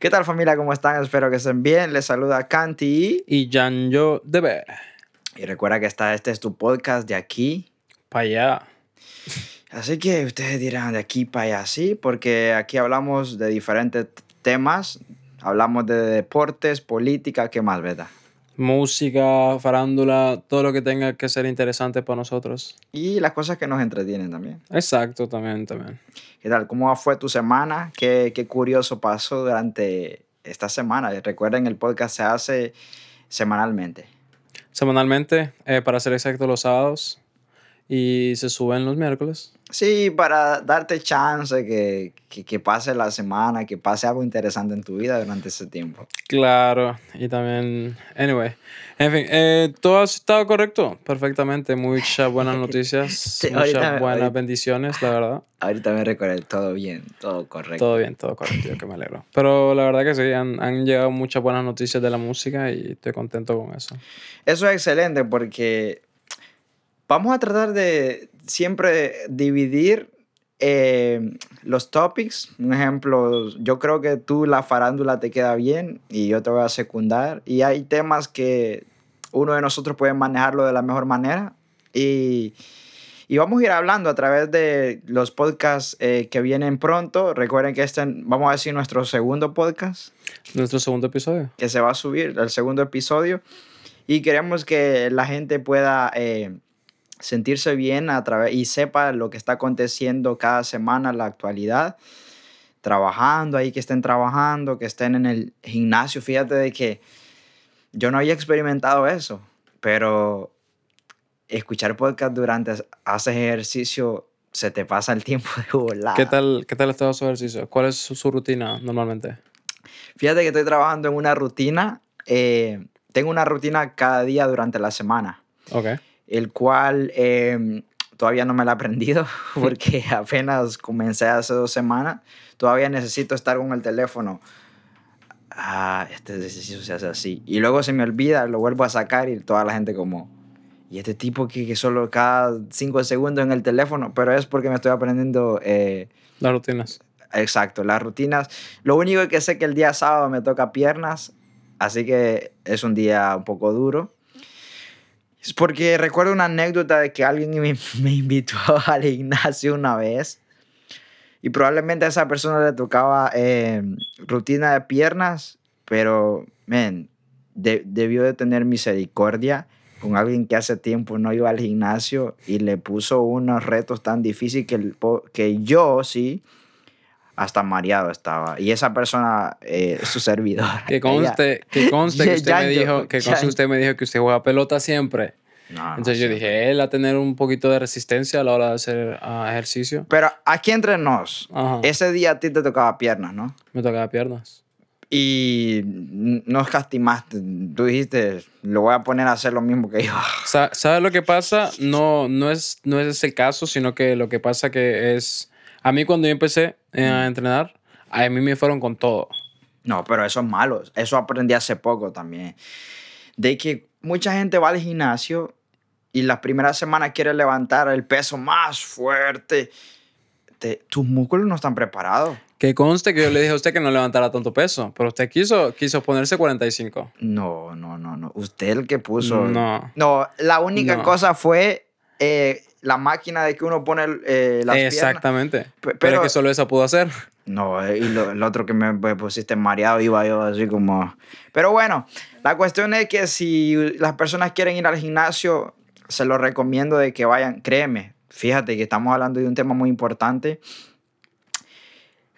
¿Qué tal familia? ¿Cómo están? Espero que estén bien. Les saluda Kanti. Y Janjo Debe. Y recuerda que está, este es tu podcast de aquí. Para allá. Así que ustedes dirán de aquí para allá, sí, porque aquí hablamos de diferentes temas. Hablamos de deportes, política, ¿qué más, verdad? Música, farándula, todo lo que tenga que ser interesante para nosotros. Y las cosas que nos entretienen también. Exacto, también, también. ¿Qué tal? ¿Cómo fue tu semana? ¿Qué, qué curioso pasó durante esta semana? Recuerden, el podcast se hace semanalmente. Semanalmente, eh, para ser exacto, los sábados. Y se suben los miércoles. Sí, para darte chance que, que, que, pase la semana, que pase algo interesante en tu vida durante ese tiempo. Claro, y también, anyway, en fin, eh, todo ha estado correcto, perfectamente, muchas buenas noticias, Sí, muchas ahorita- buenas ahorita- bendiciones, la verdad. Ahorita me recuerdo, todo bien, todo correcto. Todo bien, todo correcto, yo que me alegro. Pero la verdad que sí, han, han llegado muchas buenas noticias de la música y estoy contento con eso. Eso es excelente porque vamos a tratar de siempre dividir eh, los topics. Un ejemplo, yo creo que tú la farándula te queda bien y yo te voy a secundar. Y hay temas que uno de nosotros puede manejarlo de la mejor manera. Y, y vamos a ir hablando a través de los podcasts eh, que vienen pronto. Recuerden que este, vamos a decir, nuestro segundo podcast Nuestro segundo episodio. que se va a subir, el segundo episodio. Y queremos que la gente pueda eh, sentirse bien a través y sepa lo que está aconteciendo cada semana, la actualidad. Trabajando ahí, que estén trabajando, que estén en el gimnasio. Fíjate de que yo no había experimentado eso, pero escuchar podcast durante haces ejercicio, se te pasa el tiempo de volar. ¿Qué tal, ¿Qué tal estado su ejercicio? ¿Cuál es su, su rutina normalmente? Fíjate que estoy trabajando en una rutina. eh, tengo una rutina cada día durante la semana, Ok. El cual eh, todavía no me la he aprendido porque apenas comencé hace dos semanas. Todavía necesito estar con el teléfono. Ah, este ejercicio se hace así. Y luego se me olvida, lo vuelvo a sacar y toda la gente como... Y este tipo que, que solo cada cinco segundos en el teléfono, pero es porque me estoy aprendiendo eh, Las rutinas. Exacto, las rutinas. Lo único que sé que el día sábado me toca piernas, así que es un día un poco duro. Es porque recuerdo una anécdota de que alguien me, me invitó al gimnasio una vez y probablemente a esa persona le tocaba eh, rutina de piernas, pero, men, de- debió de tener misericordia con alguien que hace tiempo no iba al gimnasio y le puso unos retos tan difíciles que, que yo sí hasta mareado estaba. Y esa persona eh, su servidor. Que conste, que conste que usted ya me yo- dijo, que ya- conste usted me dijo que usted juega pelota siempre. No, no Entonces yo dije, él a tener un poquito de resistencia a la hora de hacer ah, ejercicio. Pero aquí entre nos, Ajá. ese día a ti te tocaba piernas, ¿no? Me tocaba piernas. Y no escastimaste. Tú dijiste, lo voy a poner a hacer lo mismo que yo. Sa- ¿Sabes lo que pasa? No, no, es, no es ese el caso, sino que lo que pasa que es... A mí cuando yo empecé eh, a entrenar, a mí me fueron con todo. No, pero eso es malo. Eso aprendí hace poco también. De que mucha gente va al gimnasio y las primeras semanas quiere levantar el peso más fuerte. Te- tus músculos no están preparados. Que conste que yo le dije a usted que no levantara tanto peso, pero usted quiso, quiso ponerse 45. No, no, no, no. Usted el que puso. No. No, la única No. cosa fue eh, la máquina de que uno pone eh, las. Exactamente. Pe- Pero, pero- es que solo esa pudo hacer. No, eh, y lo, el otro que me me pusiste mareado iba yo así como... Pero bueno, la cuestión es que si las personas quieren ir al gimnasio, se lo recomiendo de que vayan, créeme, fíjate que estamos hablando de un tema muy importante.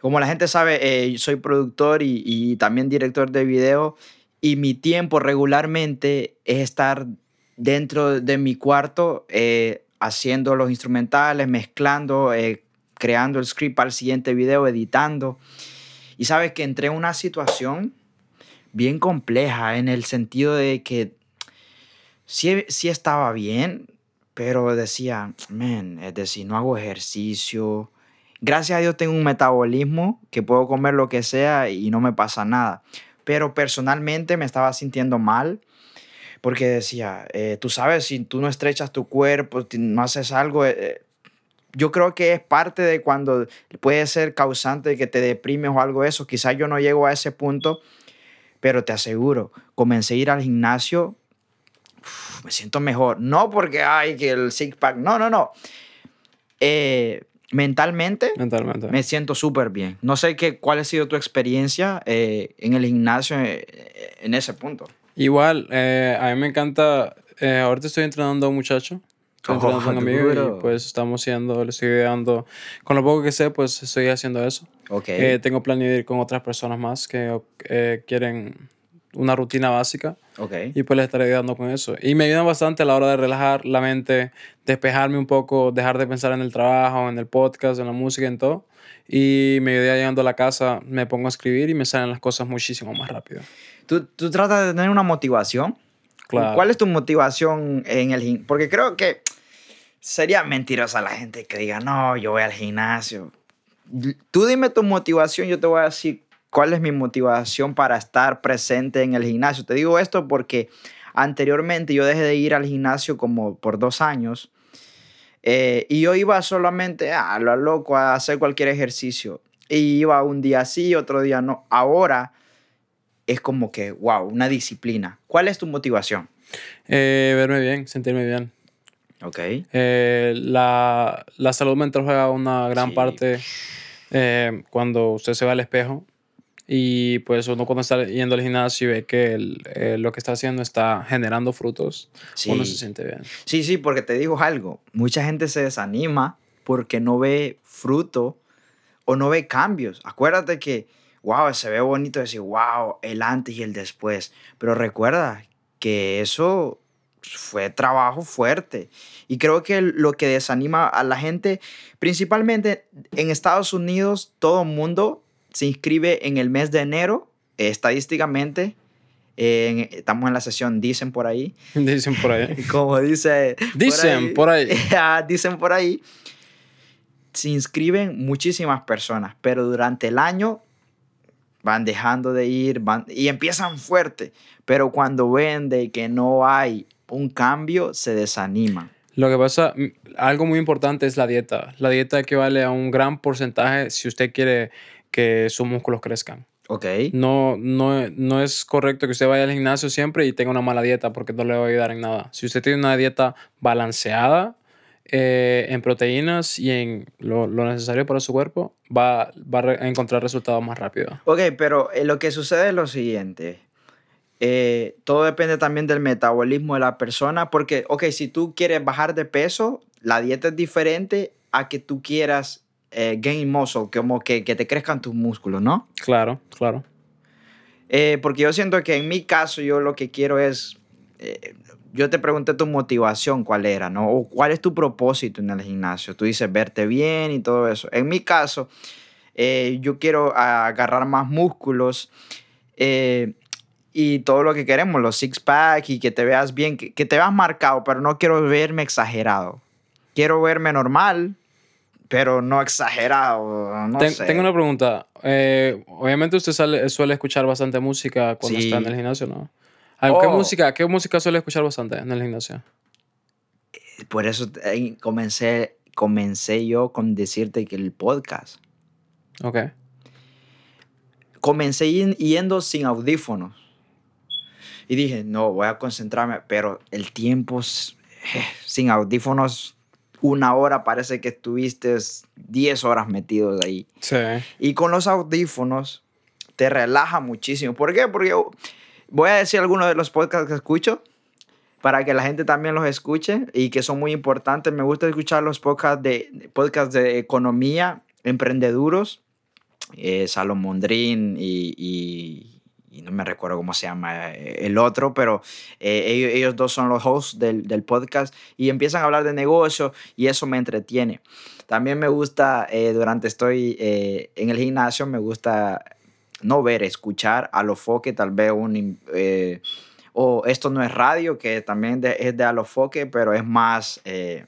Como la gente sabe, eh, soy productor y, y también director de video y mi tiempo regularmente es estar dentro de mi cuarto eh, haciendo los instrumentales, mezclando, eh, creando el script para el siguiente video, editando. Y sabes que entré en una situación bien compleja en el sentido de que sí, sí estaba bien, pero decía, man, es decir, no hago ejercicio. Gracias a Dios tengo un metabolismo que puedo comer lo que sea y no me pasa nada. Pero personalmente me estaba sintiendo mal porque decía, eh, tú sabes, si tú no estrechas tu cuerpo, no haces algo, eh, yo creo que es parte de cuando puede ser causante de que te deprimes o algo de eso. Quizás yo no llego a ese punto, pero te aseguro, comencé a ir al gimnasio, uf, me siento mejor. No porque hay que el six pack, no, no, no. Eh, mentalmente Mentalmente. me siento súper bien. No sé qué, cuál ha sido tu experiencia eh, en el gimnasio eh, en ese punto. Igual, eh, a mí me encanta. eh, ahorita estoy entrenando a un muchacho. Estoy Oh, entrenando a un amigo duro. y pues estamos haciendo, le estoy dando. Con lo poco que sé, pues estoy haciendo eso. Ok. Eh, tengo planeado ir con otras personas más que eh, quieren una rutina básica ok. y pues les estaré ayudando con eso. Y me ayudan bastante a la hora de relajar la mente, despejarme un poco, dejar de pensar en el trabajo, en el podcast, en la música, en todo. Y me ayuda llegando a la casa, me pongo a escribir y me salen las cosas muchísimo más rápido. ¿Tú, tú tratas de tener una motivación. Claro. ¿Cuál es tu motivación en el gimnasio? Porque creo que sería mentirosa la gente que diga, no, yo voy al gimnasio. Tú dime tu motivación, yo te voy a decir cuál es mi motivación para estar presente en el gimnasio. Te digo esto porque anteriormente yo dejé de ir al gimnasio como por dos años eh, y yo iba solamente a lo loco a hacer cualquier ejercicio. Y iba un día sí, otro día no. Ahora es como que, wow, una disciplina. ¿Cuál es tu motivación? Eh, verme bien, sentirme bien. Ok. Eh, la, la salud mental juega una gran Sí. parte eh, cuando usted se ve al espejo y pues uno cuando está yendo al gimnasio y ve que el- eh, lo que está haciendo está generando frutos, uno se Sí. siente bien. sí, sí, porque te digo algo. Mucha gente se desanima porque no ve fruto o no ve cambios. Acuérdate que, wow, se ve bonito decir, wow, el antes y el después. Pero recuerda que eso fue trabajo fuerte. Y creo que lo que desanima a la gente, principalmente en Estados Unidos, todo el mundo se inscribe en el mes de enero, estadísticamente. en- estamos en la sesión, dicen por ahí. Dicen por ahí. Como dice. Dicen por ahí. Ah, dicen por ahí. Se inscriben muchísimas personas, pero durante el año van dejando de ir van, y empiezan fuerte. Pero cuando ven de que no hay un cambio, se desaniman. Lo que pasa, algo muy importante es la dieta. La dieta equivale a un gran porcentaje si usted quiere que sus músculos crezcan. ¿Ok? No, no, no es correcto que usted vaya al gimnasio siempre y tenga una mala dieta porque no le va a ayudar en nada. Si usted tiene una dieta balanceada eh, en proteínas y en lo, lo necesario para su cuerpo, va, va a encontrar resultados más rápido. Ok, pero eh, lo que sucede es lo siguiente. Eh, todo depende también del metabolismo de la persona, porque, ok, si tú quieres bajar de peso, la dieta es diferente a que tú quieras eh, gain muscle, como que, que te crezcan tus músculos, ¿no? Claro, claro. Eh, porque yo siento que en mi caso yo lo que quiero es, eh, yo te pregunté tu motivación cuál era, ¿no? O cuál es tu propósito en el gimnasio. Tú dices verte bien y todo eso. En mi caso, eh, yo quiero agarrar más músculos eh, y todo lo que queremos, los six pack y que te veas bien, que, que te veas marcado, pero no quiero verme exagerado. Quiero verme normal, pero no exagerado. No Ten- sé. Tengo una pregunta. Eh, obviamente usted sale- suele escuchar bastante música cuando Sí. está en el gimnasio, ¿no? ¿A ¿Qué, Oh. música, ¿Qué música suele escuchar bastante en el gimnasio? Por eso eh, comencé, comencé yo con decirte que el podcast. Ok. Comencé yendo sin audífonos. Y dije, no, voy a concentrarme, pero el tiempo eh, sin audífonos, una hora parece que estuviste 10 horas metidos ahí. Sí. Y con los audífonos te relaja muchísimo. ¿Por qué? Porque voy a decir algunos de los podcasts que escucho para que la gente también los escuche y que son muy importantes. Me gusta escuchar los podcasts de, podcasts de economía, emprendeduros, eh, Salomondrín y, y, y no me recuerdo cómo se llama eh, el otro, pero eh, ellos, ellos dos son los hosts del, del podcast y empiezan a hablar de negocio y eso me entretiene. También me gusta, eh, durante estoy eh, en el gimnasio, me gusta no ver, escuchar a lo foque, tal vez un... eh, o esto no es radio, que también de- es de alofoque, pero es más, eh,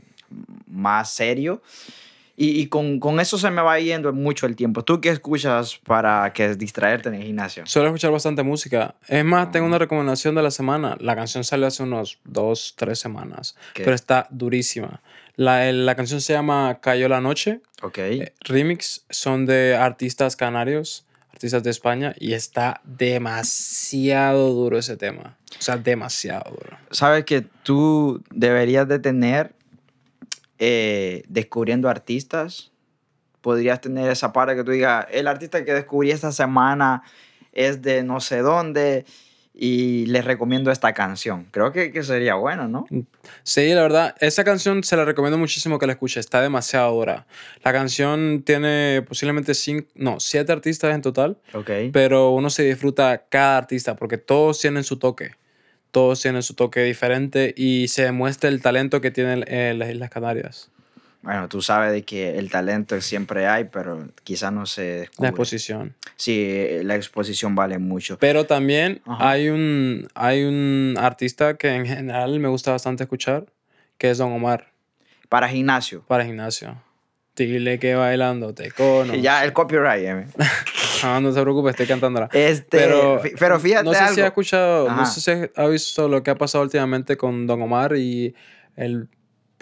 más serio. Y, y con, con eso se me va yendo mucho el tiempo. ¿Tú qué escuchas para que distraerte en el gimnasio? Suelo escuchar bastante música. Es más, tengo una recomendación de la semana. La canción salió hace unos dos, tres semanas, ¿Qué? pero está durísima. La, la canción se llama Cayó la Noche. Ok. Eh, remix son de artistas canarios, artistas de España, y está demasiado duro ese tema. O sea, demasiado duro. Sabes que tú deberías de tener, eh, descubriendo artistas, podrías tener esa parte que tú digas, el artista que descubrí esta semana es de no sé dónde y les recomiendo esta canción. Creo que, que sería bueno, ¿no? Sí, la verdad, esa canción se la recomiendo muchísimo que la escuche, está demasiado dura. La canción tiene posiblemente cinco, no, siete artistas en total, Ok. pero uno se disfruta cada artista porque todos tienen su toque. Todos tienen su toque diferente y se demuestra el talento que tienen eh, las Islas Canarias. Bueno, tú sabes de que el talento siempre hay, pero quizás no se La descubre. exposición. Sí, la exposición vale mucho. Pero también Ajá. hay un, hay un artista que en general me gusta bastante escuchar, que es Don Omar, Para gimnasio. para gimnasio. Dile que bailando te cono. Ya, el copyright. eh. Ah, no se preocupe, estoy cantándola. Este, Pero, pero fíjate no sé algo. si ha escuchado, Ajá. no sé si ha visto lo que ha pasado últimamente con Don Omar y el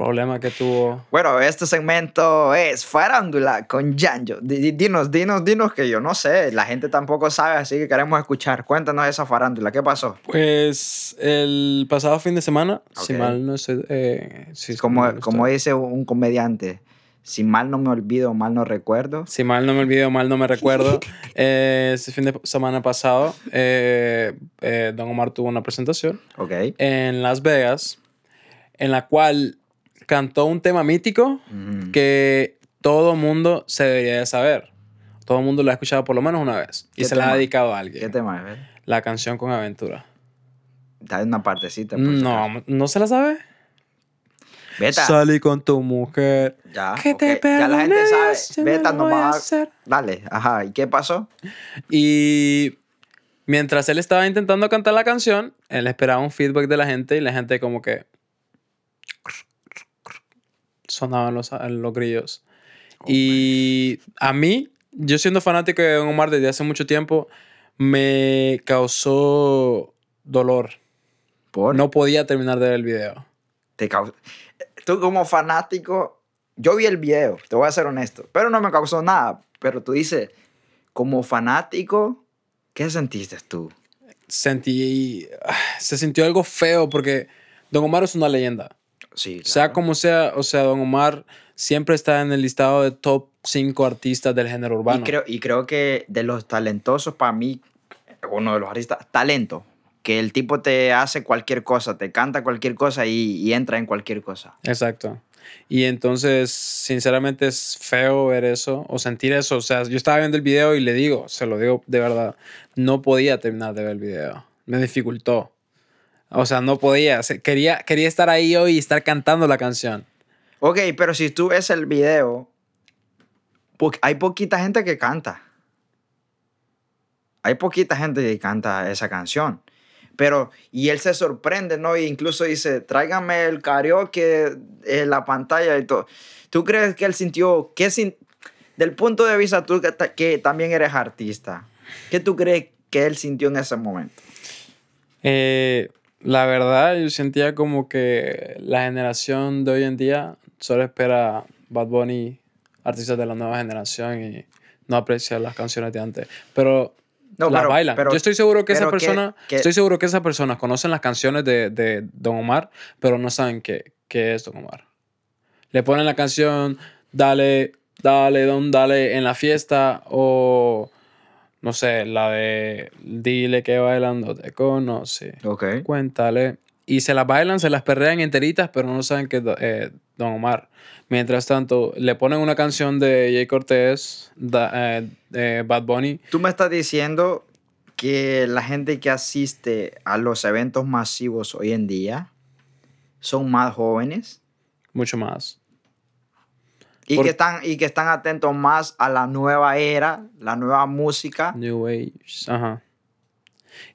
problema que tuvo. Bueno, este segmento es farándula con di- Dinos, dinos, dinos que yo no sé. La gente tampoco sabe, así que queremos escuchar. Cuéntanos esa farándula. ¿Qué pasó? Pues el pasado fin de semana, si Ok. mal no sé, eh, si- Como, no como dice un comediante, si mal no me olvido, mal no recuerdo. Si mal no me olvido, mal no me recuerdo, eh, ese fin de semana pasado, eh, eh, Don Omar tuvo una presentación Ok. en Las Vegas, en la cual cantó un tema mítico que todo mundo se debería de saber. Todo el mundo lo ha escuchado por lo menos una vez y ¿Qué se la ha dedicado a ¿Qué alguien. tema es? La canción con aventura. Dale una partecita. por si acaso. No, ¿no se la sabe? Beta. Salí con tu mujer. Ya, Que te ok, ya la gente sabe. Beta no voy a va. hacer. Dale, ajá. ¿Y qué pasó? Y mientras él estaba intentando cantar la canción, él esperaba un feedback de la gente y la gente como que sonaban los, los grillos. Oh, y a mí, yo siendo fanático de Don Omar desde hace mucho tiempo, me causó dolor. Por No podía terminar de ver el video. te causó. Tú como fanático, yo vi el video, te voy a ser honesto, pero no me causó nada. Pero tú dices, como fanático, ¿qué sentiste tú? Sentí, ah, se sintió algo feo porque Don Omar es una leyenda. Sí, Sea claro. como sea, o sea, Don Omar siempre está en el listado de top 5 artistas del género Y urbano. creo, y creo que de los talentosos, para mí, uno de los artistas, talento. Que el tipo te hace cualquier cosa, te canta cualquier cosa y, y entra en cualquier cosa. Exacto. Y entonces, sinceramente, es feo ver eso o sentir eso. O sea, yo estaba viendo el video y le digo, se lo digo de verdad, no podía terminar de ver el video. Me dificultó. O sea, no podía. Quería, quería estar ahí hoy y estar cantando la canción. Ok, pero si tú ves el video, hay poquita gente que canta. Hay poquita gente que canta esa canción. Pero, y él se sorprende, ¿no? E incluso dice, tráigame el karaoke en la pantalla y todo. ¿Tú crees que él sintió, qué sin, del punto de vista tú que, que también eres artista, ¿qué tú crees que él sintió en ese momento? Eh, la verdad, yo sentía como que la generación de hoy en día solo espera Bad Bunny, artistas de la nueva generación y no aprecia las canciones de antes. Pero No, las pero- bailan. pero- Yo estoy seguro que esa pero que- persona, que- estoy seguro que esas personas conocen las canciones de, de Don Omar, pero no saben qué, qué es Don Omar. Le ponen la canción, dale, dale, don, dale en la fiesta o no sé, la de dile que bailando te conoce. Ok. Cuéntale. Y se las bailan, se las perrean enteritas, pero no saben que eh, Don Omar. Mientras tanto, le ponen una canción de Jay Cortés, da- eh, Bad Bunny. Tú me estás diciendo que la gente que asiste a los eventos masivos hoy en día son más jóvenes mucho más. Y, Por- que, están, y que están atentos más a la nueva era, la nueva música. New Age. Ajá.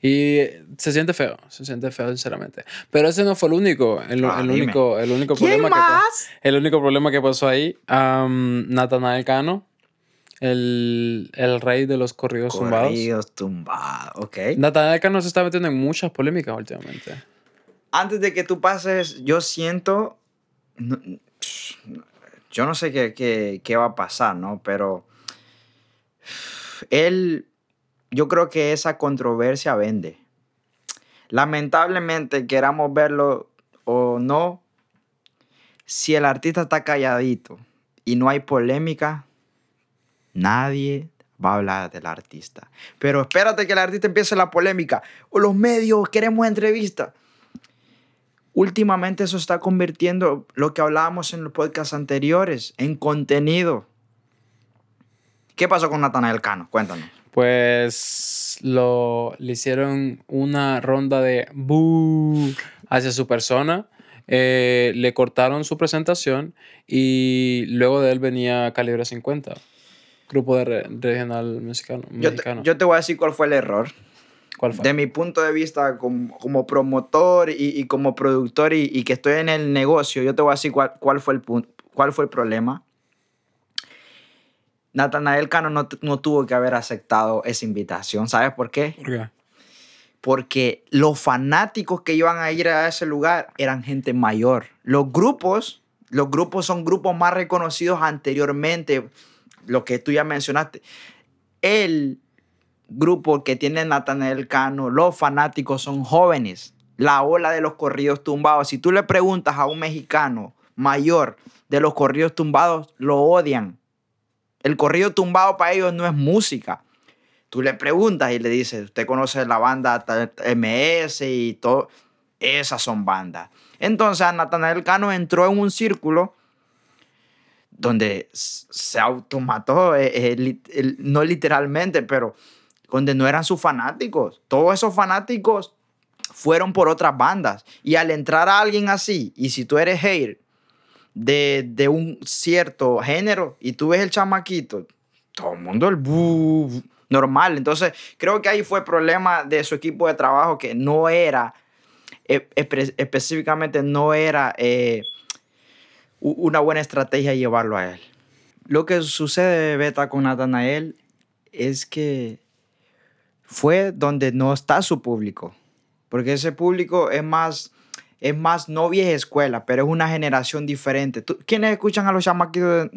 Y se siente feo, se siente feo, sinceramente. Pero ese no fue el único, el, Ah, el único, el único ¿Quién problema que más? el único problema que pasó ahí. am, Natanael Cano, el, el rey de los corridos tumbados. Corridos tumbados, ok. Natanael Cano se está metiendo en muchas polémicas últimamente. Antes de que tú pases, yo siento... no- yo no sé qué, qué, qué va a pasar, ¿no? Pero él, yo creo que esa controversia vende. Lamentablemente, queramos verlo o no, si el artista está calladito y no hay polémica, nadie va a hablar del artista. Pero espérate que el artista empiece la polémica. O los medios queremos entrevista. Últimamente eso está convirtiendo lo que hablábamos en los podcasts anteriores en contenido. ¿Qué pasó con Natanael Cano? Cuéntanos. Pues lo, le hicieron una ronda de boo hacia su persona. Eh, le cortaron su presentación y luego de él venía Calibre 50, grupo de re- regional mexicano. Yo te, mexicano. yo te voy a decir cuál fue el error. ¿Cuál fue? De mi punto de vista como, como promotor y, y como productor y, y que estoy en el negocio, yo te voy a decir cuál, cuál fue, el punto, cuál fue el problema. Natanael Cano no, no tuvo que haber aceptado esa invitación. ¿Sabes por qué? ¿Por qué? Porque los fanáticos que iban a ir a ese lugar eran gente mayor. Los grupos, los grupos son grupos más reconocidos anteriormente, lo que tú ya mencionaste. El grupo que tiene Natanael Cano, los fanáticos son jóvenes. La ola de los corridos tumbados. Si tú le preguntas a un mexicano mayor de los corridos tumbados, lo odian. El corrido tumbado para ellos no es música. Tú le preguntas y le dices, ¿usted conoce la banda MS y todo? Esas son bandas. Entonces, Natanael Cano entró en un círculo donde se automató, eh, eh, no literalmente, pero donde no eran sus fanáticos. Todos esos fanáticos fueron por otras bandas. Y al entrar a alguien así, y si tú eres hater de, de un cierto género y tú ves el chamaquito, todo el mundo el bu, normal. Entonces, creo que ahí fue el problema de su equipo de trabajo que no era, espe- específicamente no era eh, una buena estrategia llevarlo a él. Lo que sucede, Beta, con Natanael es que fue donde no está su público. Porque ese público es más, es más no vieja escuela, pero es una generación diferente. ¿Tú- ¿Quiénes escuchan a los chamaquitos?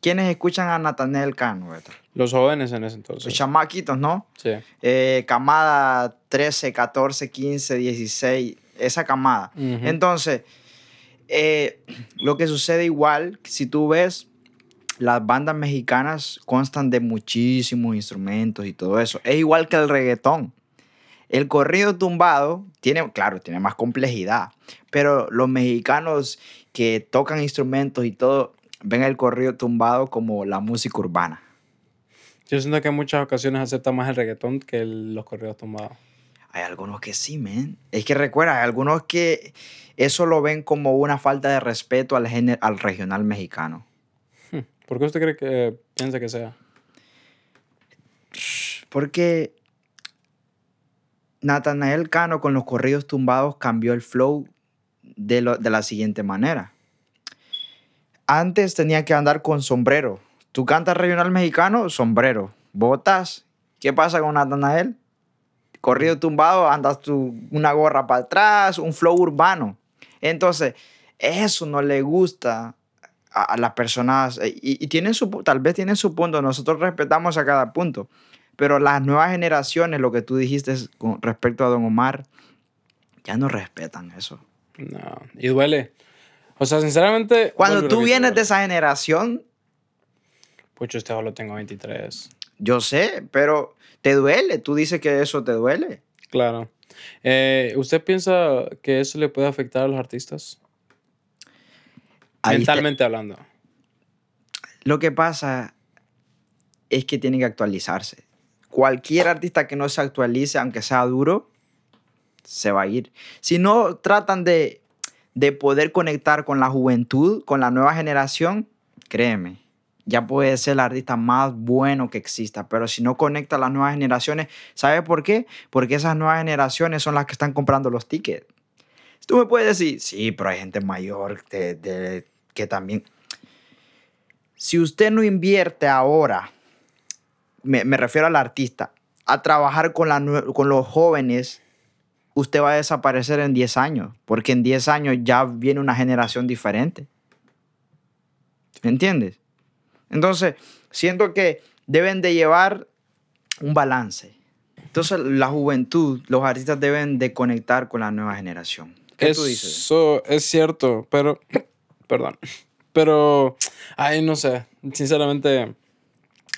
¿Quiénes escuchan a Natanael Cano? Los jóvenes en ese Los entonces. chamaquitos, ¿no? Sí. Eh, camada 13, 14, 15, 16, esa camada. Ujú. Entonces, eh, lo que sucede igual, si tú ves, las bandas mexicanas constan de muchísimos instrumentos y todo eso. Es igual que el reggaetón. El corrido tumbado tiene, claro, tiene más complejidad, pero los mexicanos que tocan instrumentos y todo ven el corrido tumbado como la música urbana. Yo siento que en muchas ocasiones acepta más el reggaetón que el- los corridos tumbados. Hay algunos que sí, men. Es que recuerda, hay algunos que eso lo ven como una falta de respeto al, género, al regional mexicano. ¿Por qué usted cree que piensa que sea? Porque Natanael Cano con los corridos tumbados cambió el flow de, lo- de la siguiente manera. Antes tenía que andar con sombrero. Tú cantas regional mexicano, sombrero. Botas. ¿Qué pasa con Natanael? Corrido tumbado, andas tú una gorra para atrás, un flow urbano. Entonces, eso no le gusta a, a las personas. eh, Y, y tienen su, tal vez tienen su punto. Nosotros respetamos a cada punto. Pero las nuevas generaciones, lo que tú dijiste con respecto a Don Omar, ya no respetan eso. No. Y duele. O sea, sinceramente. Cuando tú vienes de esa generación, Pucho, este solo tengo 23. yo sé, pero te duele. Tú dices que eso te duele. Claro. Eh, ¿Usted piensa que eso le puede afectar a los artistas? Mentalmente hablando. Lo que pasa es que tienen que actualizarse. Cualquier artista que no se actualice, aunque sea duro, se va a ir. Si no tratan de, de poder conectar con la juventud, con la nueva generación, créeme, ya puede ser el artista más bueno que exista. Pero si no conecta a las nuevas generaciones, ¿sabe por qué? Porque esas nuevas generaciones son las que están comprando los tickets. Tú me puedes decir, sí, pero hay gente mayor de- que también si usted no invierte ahora, me, refiero al artista, a trabajar con los jóvenes, usted va a desaparecer en 10 años, porque en 10 años ya viene una generación diferente. ¿Me entiendes? Entonces, siento que deben de llevar un balance. Entonces, la juventud, los artistas deben de conectar con la nueva generación. ¿Qué tú dices? Eso es cierto, pero. Perdón. Pero. Ay, no sé. Sinceramente.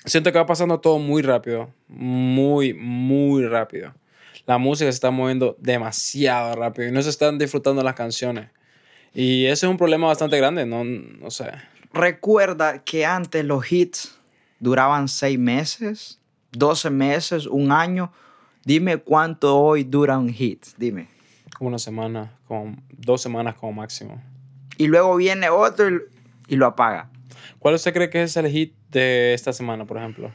Siento que va pasando todo muy rápido. Muy, muy rápido. La música se está moviendo demasiado rápido y no se están disfrutando las canciones. Y ese es un problema bastante grande, no, no sé. Recuerda que antes los hits duraban seis meses, 12 meses, un año. Dime cuánto hoy dura un hit, dime. Como una semana, como dos semanas como máximo. Y luego viene otro y, y lo apaga. ¿Cuál usted cree que es el hit de esta semana, por ejemplo?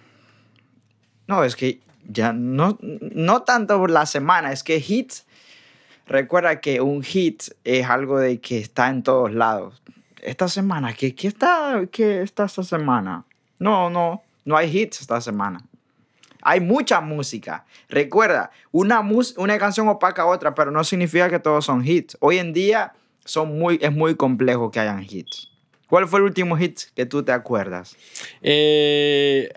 No, es que ya no, no tanto por la semana, es que hits, recuerda que un hit es algo de que está en todos lados. Esta semana, ¿qué, qué está, qué está esta semana? No, no, no hay hits esta semana. Hay mucha música. Recuerda, una, mus- una canción opaca a otra, pero no significa que todos son hits. Hoy en día son muy, es muy complejo que hayan hits. ¿Cuál fue el último hit que tú te acuerdas? Eh,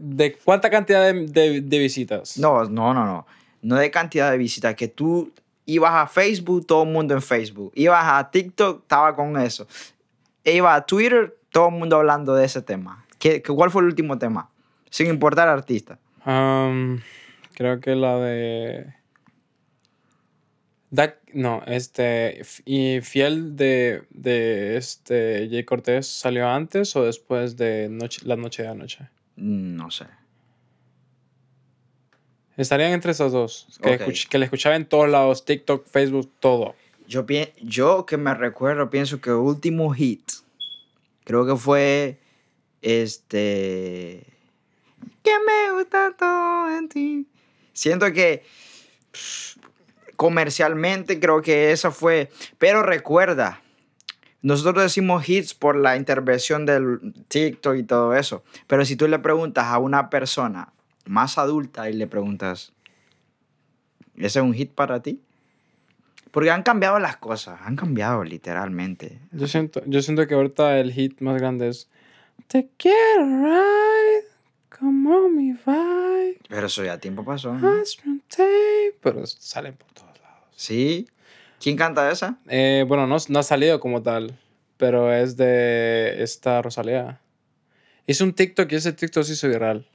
¿De cuánta cantidad de, de- de visitas? No, no, no, no. No de cantidad de visitas. Que tú ibas a Facebook, todo el mundo en Facebook. Ibas a TikTok, estaba con eso. Ibas a Twitter, todo el mundo hablando de ese tema. ¿Qué, qué- cuál fue el último tema? Sin importar artista. Um, creo que la de. No, este. ¿Y Fiel de, de este Jay Cortés salió antes o después de noche, la noche de anoche? No sé. Estarían entre esos dos. Que, Ok. escuch- que le escuchaba en todos lados: TikTok, Facebook, todo. Yo, yo que me recuerdo, pienso que el último hit, creo que fue este... Que me gusta todo en ti. Siento que comercialmente creo que esa fue... Pero recuerda, nosotros decimos hits por la intervención del TikTok y todo eso. Pero si tú le preguntas a una persona más adulta y le preguntas, ¿ese es un hit para ti? Porque han cambiado las cosas, han cambiado literalmente. Yo siento, yo siento que ahorita el hit más grande es Te quiero ride, como mi vibe, Pero eso ya tiempo pasó. ¿no? hazme un tape", Pero salen por todos lados. ¿Sí? ¿Quién canta esa? Eh, bueno, no, no ha salido como tal, pero es de esta Rosalía. Hizo un TikTok y ese TikTok se hizo viral.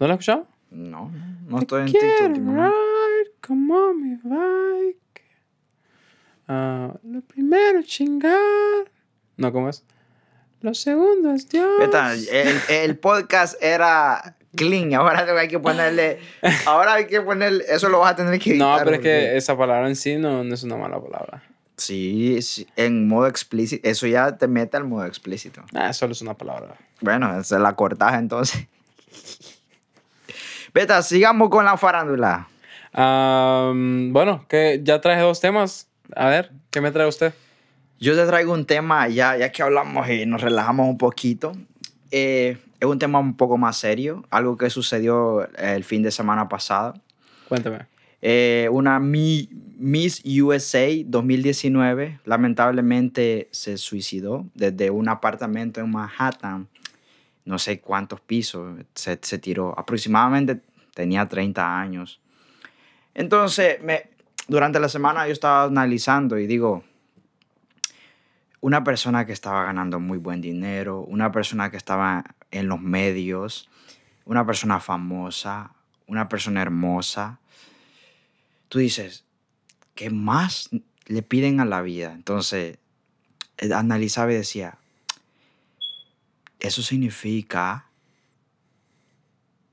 ¿No lo has escuchado? No, no, estoy en TikTok últimamente. ride como mi bike. Ah, lo primero chingar. No, ¿cómo es? Lo segundo es Dios. Veta, El, el podcast era clean, ahora hay que ponerle, ahora hay que ponerle, eso lo vas a tener que editar. No, pero es que esa palabra en sí no, no es una mala palabra. Sí, sí, en modo explícito, eso ya te mete al modo explícito. Ah, solo es una palabra. Bueno, es la cortaja entonces. Beta, sigamos con la farándula. Bueno, que ya traje dos temas. A ver, ¿qué me trae usted? Yo te traigo un tema, ya, ya que hablamos y nos relajamos un poquito. eh, es un tema un poco más serio, algo que sucedió el fin de semana pasado. Cuéntame. Eh, una Mi- Miss USA 2019 lamentablemente se suicidó desde un apartamento en Manhattan. No sé cuántos pisos se, se tiró. Aproximadamente tenía 30 años. Entonces, me, durante la semana yo estaba analizando y digo, una persona que estaba ganando muy buen dinero, una persona que estaba en los medios, una persona famosa, una persona hermosa, tú dices, ¿qué más le piden a la vida? Entonces, eh, analizaba y decía, eso significa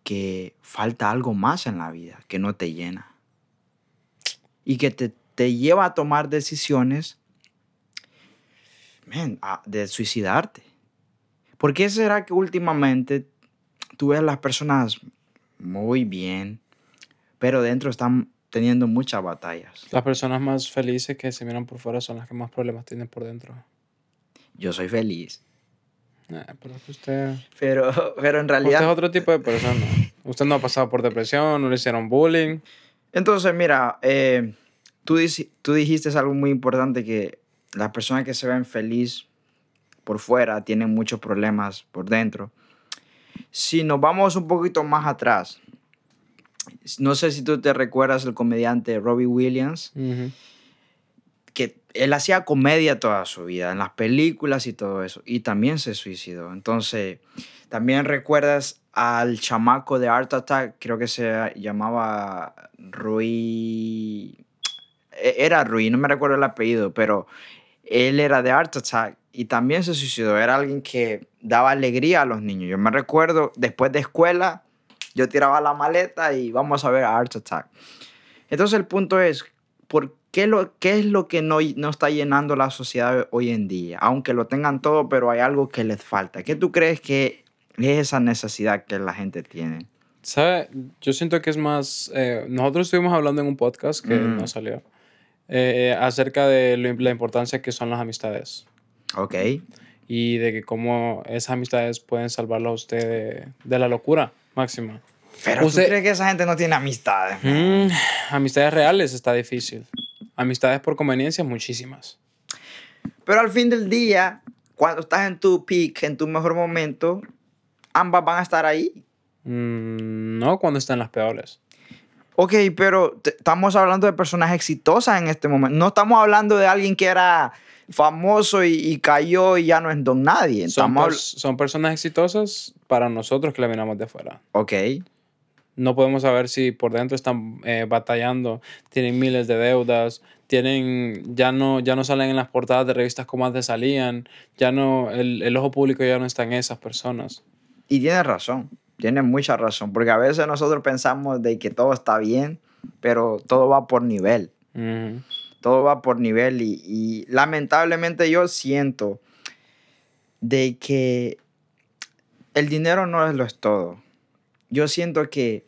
que falta algo más en la vida, que no te llena. Y que te, te lleva a tomar decisiones man, de suicidarte. ¿Por qué será que últimamente tú ves a las personas muy bien, pero dentro están teniendo muchas batallas? Las personas más felices que se miran por fuera son las que más problemas tienen por dentro. Yo soy feliz, pero usted, pero, pero en usted es realidad... otro tipo de persona. Usted no ha pasado por depresión, no le hicieron bullying. Entonces, mira, eh, tú dijiste algo muy importante que las personas que se ven feliz por fuera, tienen muchos problemas por dentro. Si nos vamos un poquito más atrás, no sé si tú te recuerdas el comediante Robbie Williams, que él hacía comedia toda su vida, en las películas y todo eso, y también se suicidó. Entonces, también recuerdas al chamaco de Art Attack, creo que se llamaba Rui. e- Era Rui, no me recuerdo el apellido, pero él era de Art Attack y también se suicidó. Era alguien que daba alegría a los niños. Yo me recuerdo, después de escuela, yo tiraba la maleta y vamos a ver a Art Attack. Entonces el punto es, ¿por qué, lo, qué es lo que no, no está llenando la sociedad hoy en día? Aunque lo tengan todo, pero hay algo que les falta. ¿Qué tú crees que es esa necesidad que la gente tiene? ¿Sabe? Yo siento que es más. eh, nosotros estuvimos hablando en un podcast que Ujú. no salió eh, acerca de lo- la importancia que son las amistades Ok. y de que cómo esas amistades pueden salvarlo a usted de, de la locura máxima. Pero Usted- ¿tú crees que esa gente no tiene amistades? Mm, amistades reales está difícil. Amistades por conveniencia, muchísimas. Pero al fin del día, cuando estás en tu peak, en tu mejor momento, ambas van a estar ahí. Mm, no cuando están las peores. Ok, pero estamos hablando de personas exitosas en este momento. No estamos hablando de alguien que era famoso y, y cayó y ya no es don nadie. Son, Estamos pers- son personas exitosas para nosotros que la miramos de afuera. Ok. No podemos saber si por dentro están eh, batallando, tienen miles de deudas, tienen, ya no, ya no salen en las portadas de revistas como antes salían, ya no, el, el ojo público ya no está en esas personas. Y tienes razón, tienes mucha razón, porque a veces nosotros pensamos de que todo está bien, pero todo va por nivel, todo va por nivel y, y lamentablemente yo siento de que el dinero no es lo es todo. Yo siento que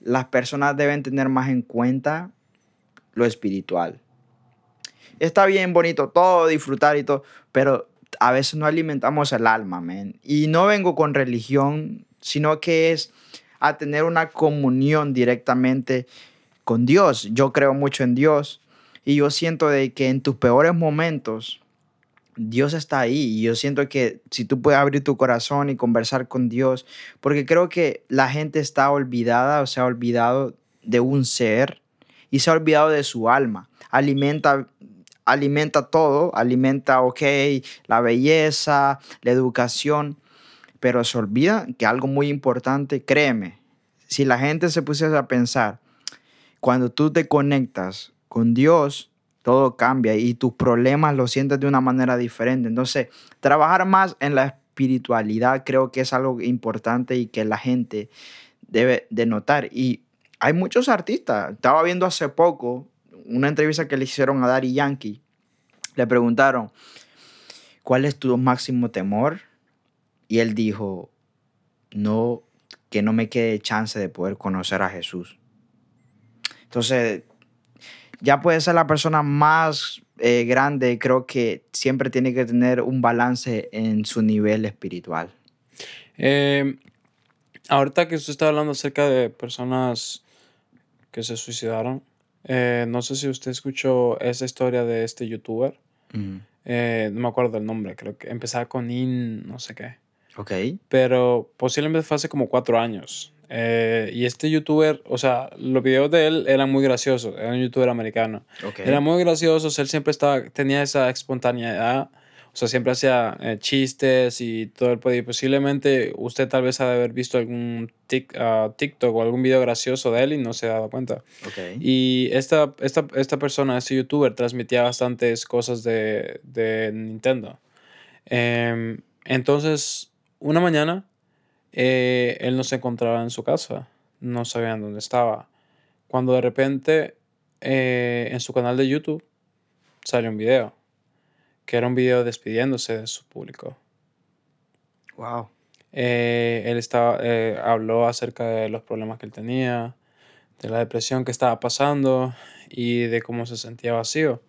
las personas deben tener más en cuenta lo espiritual. Está bien bonito todo, disfrutar y todo, pero a veces no alimentamos el alma, man. Y no vengo con religión, sino que es a tener una comunión directamente con Dios. Yo creo mucho en Dios y yo siento de que en tus peores momentos Dios está ahí y yo siento que si tú puedes abrir tu corazón y conversar con Dios, porque creo que la gente está olvidada o se ha olvidado de un ser y se ha olvidado de su alma. Alimenta alimenta todo, alimenta, ok, la belleza, la educación, pero se olvida que algo muy importante, créeme, si la gente se pusiese a pensar, cuando tú te conectas con Dios, todo cambia y tus problemas los sientes de una manera diferente. Entonces, trabajar más en la espiritualidad creo que es algo importante y que la gente debe de notar. Y hay muchos artistas. Estaba viendo hace poco una entrevista que le hicieron a Daddy Yankee. Le preguntaron, ¿cuál es tu máximo temor? Y él dijo, no, que no me quede chance de poder conocer a Jesús. Entonces, ya puede ser la persona más eh, grande, creo que siempre tiene que tener un balance en su nivel espiritual. Eh, ahorita que usted está hablando acerca de personas que se suicidaron, eh, no sé si usted escuchó esa historia de este youtuber. Eh, no me acuerdo el nombre, creo que empezaba con In, no sé qué. Ok. Pero posiblemente fue hace como cuatro años. Eh, y este youtuber, o sea, los videos de él eran muy graciosos. Era un youtuber americano. Ok. Eran muy graciosos. Él siempre estaba, tenía esa espontaneidad. O sea, siempre hacía eh, chistes y todo el poder. Y posiblemente usted tal vez ha de haber visto algún tic- ah, TikTok o algún video gracioso de él y no se ha dado cuenta. Ok. Y esta, esta, esta persona, este youtuber, transmitía bastantes cosas de, de Nintendo. Em, entonces, una mañana, eh, él no se encontraba en su casa, no sabían dónde estaba. Cuando de repente, eh, en su canal de YouTube, salió un video, que era un video despidiéndose de su público. Wow. Eh, él estaba, habló acerca de los problemas que él tenía, de la depresión que estaba pasando y de cómo se sentía vacío.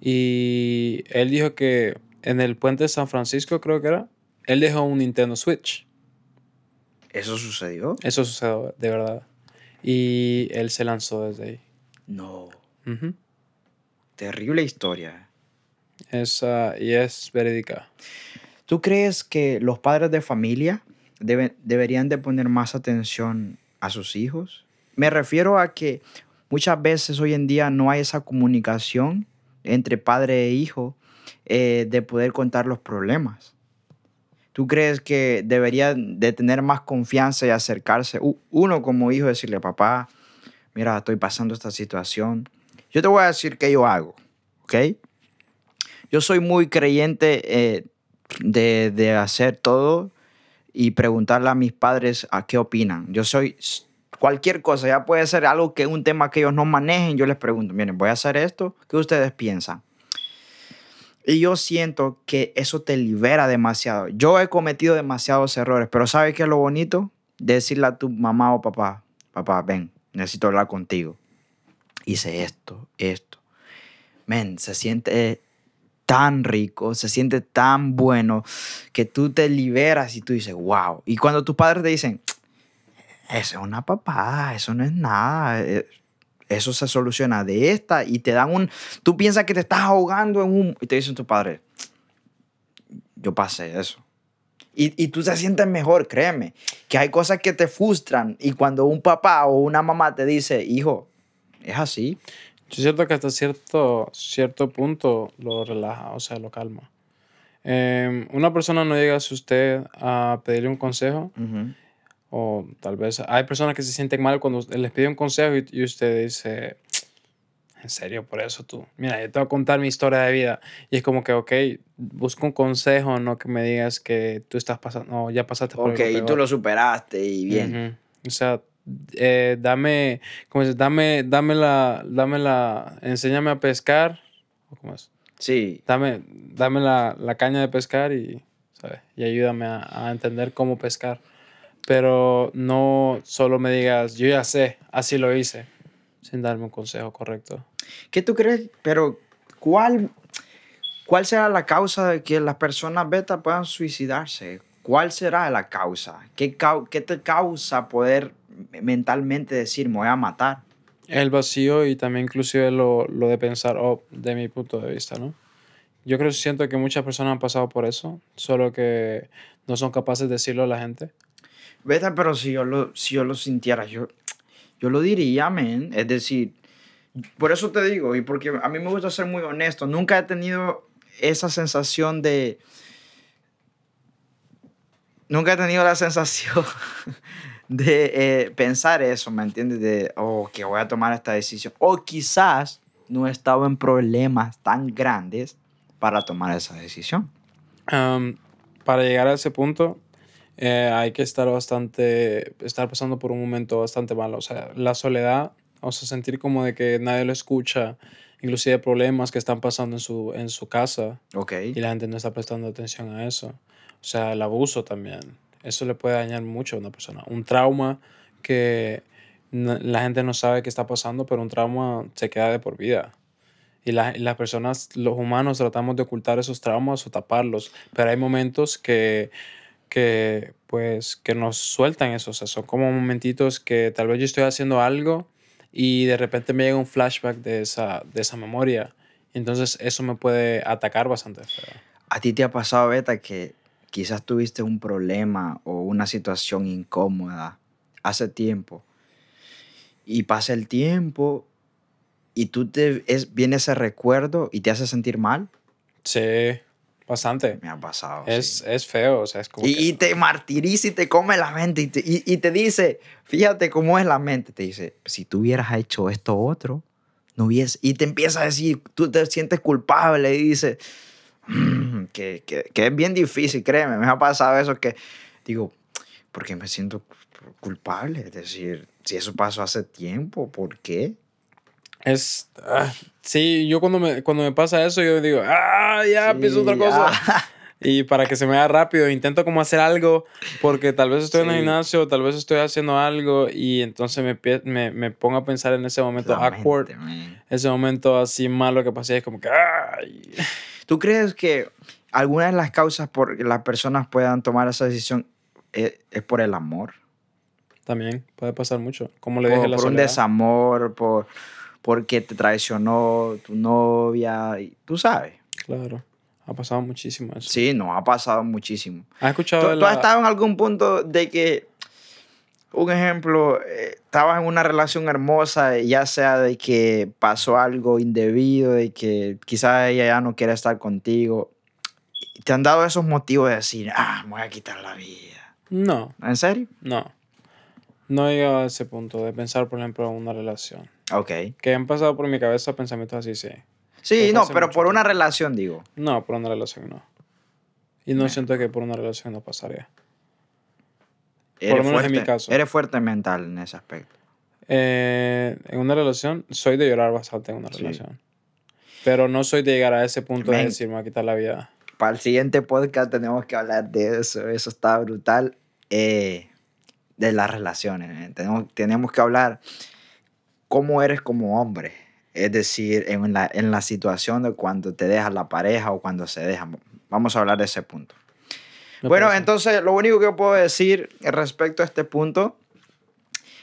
Y él dijo que en el puente de San Francisco, creo que era, él dejó un Nintendo Switch. ¿Eso sucedió? Eso sucedió de verdad. Y él se lanzó desde ahí. No. Terrible historia. Es, ah, y es verídica. ¿Tú crees que los padres de familia deben, deberían de poner más atención a sus hijos? Me refiero a que muchas veces hoy en día no hay esa comunicación entre padre e hijo eh, de poder contar los problemas. ¿Tú crees que debería de tener más confianza y acercarse uno como hijo, decirle, papá, mira, estoy pasando esta situación? Yo te voy a decir qué yo hago, ¿ok? Yo soy muy creyente eh, de, de hacer todo y preguntarle a mis padres a qué opinan. Yo soy cualquier cosa, ya puede ser algo que un tema que ellos no manejen, yo les pregunto, miren, voy a hacer esto, ¿qué ustedes piensan? Y yo siento que eso te libera demasiado. Yo he cometido demasiados errores, pero ¿sabes qué es lo bonito? Decirle a tu mamá o papá, papá, ven, necesito hablar contigo. Hice esto, esto. Men, se siente tan rico, se siente tan bueno que tú te liberas y tú dices, wow. Y cuando tus padres te dicen, eso es una papá, eso no es nada, eh, eso se soluciona de esta y te dan un, tú piensas que te estás ahogando en un, y te dicen tu padre, yo pasé eso. Y, y tú te sientes mejor, créeme, que hay cosas que te frustran y cuando un papá o una mamá te dice, hijo, es así, Yo siento que hasta cierto, cierto punto lo relaja, o sea, lo calma. Em, una persona no llega a usted a pedirle un consejo, Ujú. O tal vez hay personas que se sienten mal cuando les pide un consejo y, y usted dice, en serio, por eso tú, mira, yo te voy a contar mi historia de vida. Y es como que, ok, busco un consejo, no que me digas que tú estás pasando, no, ya pasaste por Ok, y tú lo superaste y bien. Ujú. O sea, eh, dame, ¿cómo es? Dame, dame la, dame la, enséñame a pescar, ¿o ¿cómo es? Sí, Dame, dame la, la caña de pescar y, ¿sabes? Y ayúdame a, a entender cómo pescar. Pero no solo me digas, yo ya sé, así lo hice, sin darme un consejo correcto. ¿Qué tú crees? Pero, ¿cuál, ¿cuál será la causa de que las personas beta puedan suicidarse? ¿Cuál será la causa? ¿Qué, qué te causa poder mentalmente decir, me voy a matar? El vacío y también inclusive lo, lo de pensar, oh, de mi punto de vista, ¿no? Yo creo, siento que muchas personas han pasado por eso, solo que no son capaces de decirlo a la gente. Pero si yo lo, si yo lo sintiera, yo, yo lo diría, men. Es decir, por eso te digo, y porque a mí me gusta ser muy honesto, nunca he tenido esa sensación de... Nunca he tenido la sensación de eh, pensar eso, ¿me entiendes? De, oh, que voy a tomar esta decisión. O quizás no he estado en problemas tan grandes para tomar esa decisión. Am, para llegar a ese punto, eh, hay que estar bastante, estar pasando por un momento bastante malo. O sea, la soledad, o sea, sentir como de que nadie lo escucha, inclusive problemas que están pasando en su, en su casa Ok. y la gente no está prestando atención a eso. O sea, el abuso también. Eso le puede dañar mucho a una persona. Un trauma que la gente no sabe qué está pasando, pero un trauma se queda de por vida. Y, la- y las personas, los humanos, tratamos de ocultar esos traumas o taparlos, pero hay momentos que, que, pues, que nos sueltan eso. O sea, son como momentitos que tal vez yo estoy haciendo algo y de repente me llega un flashback de esa, de esa memoria. Entonces eso me puede atacar bastante feo. ¿A ti te ha pasado, Beta, que quizás tuviste un problema o una situación incómoda hace tiempo y pasa el tiempo y tú te es, viene ese recuerdo y te hace sentir mal? Sí, bastante. Me ha pasado. Es, sí. es feo, o sea, es como Y, que- y te martiriza y te come la mente y te, y- y te dice, fíjate cómo es la mente, te dice, si tú hubieras hecho esto otro, no hubiese, y te empieza a decir, tú te sientes culpable y dices, "Mm, que, que, que es bien difícil, créeme, me ha pasado eso que digo, porque me siento culpable, es decir, si eso pasó hace tiempo, ¿por qué? Es. ah, sí, yo cuando me, cuando me pasa eso, yo digo, ah, ya, Sí, pienso otra cosa. ah, Y para que se me haga rápido, intento como hacer algo, porque tal vez estoy en el Sí. gimnasio, tal vez estoy haciendo algo, y entonces me, me, me pongo a pensar en ese momento awkward, man. ese momento así malo que pasé, es como que, ay. ¿Tú crees que alguna de las causas por que las personas puedan tomar esa decisión es, es por el amor? También puede pasar mucho. Como le Por, dije, la por un desamor, por, porque te traicionó tu novia, y, tú sabes. Claro. Ha pasado muchísimo eso. Sí, no, ha pasado muchísimo. ¿Has escuchado ¿Tú, has estado en algún punto de que, un ejemplo, eh, estabas en una relación hermosa, ya sea de que pasó algo indebido, de que quizás ella ya no quiere estar contigo, te han dado esos motivos de decir, ah, me voy a quitar la vida. No, ¿En serio? no. No he llegado a ese punto de pensar, por ejemplo, en una relación. Ok. Que han pasado por mi cabeza pensamientos así, sí. Sí, no, pero por una relación, digo. No, por una relación no. Y no siento que por una relación no pasaría. Eres lo menos en mi caso. Eres fuerte mental en ese aspecto. Eh, en una relación, soy de llorar bastante en una Sí. relación. Pero no soy de llegar a ese punto de Men. decir, me va a quitar la vida. Para el siguiente podcast tenemos que hablar de eso. Eso está brutal. eh, de las relaciones. Tenemos, tenemos que hablar cómo eres como hombre. Es decir, en la, en la situación de cuando te deja la pareja o cuando se dejan. Vamos a hablar de ese punto. Me bueno, parece. entonces lo único que puedo decir respecto a este punto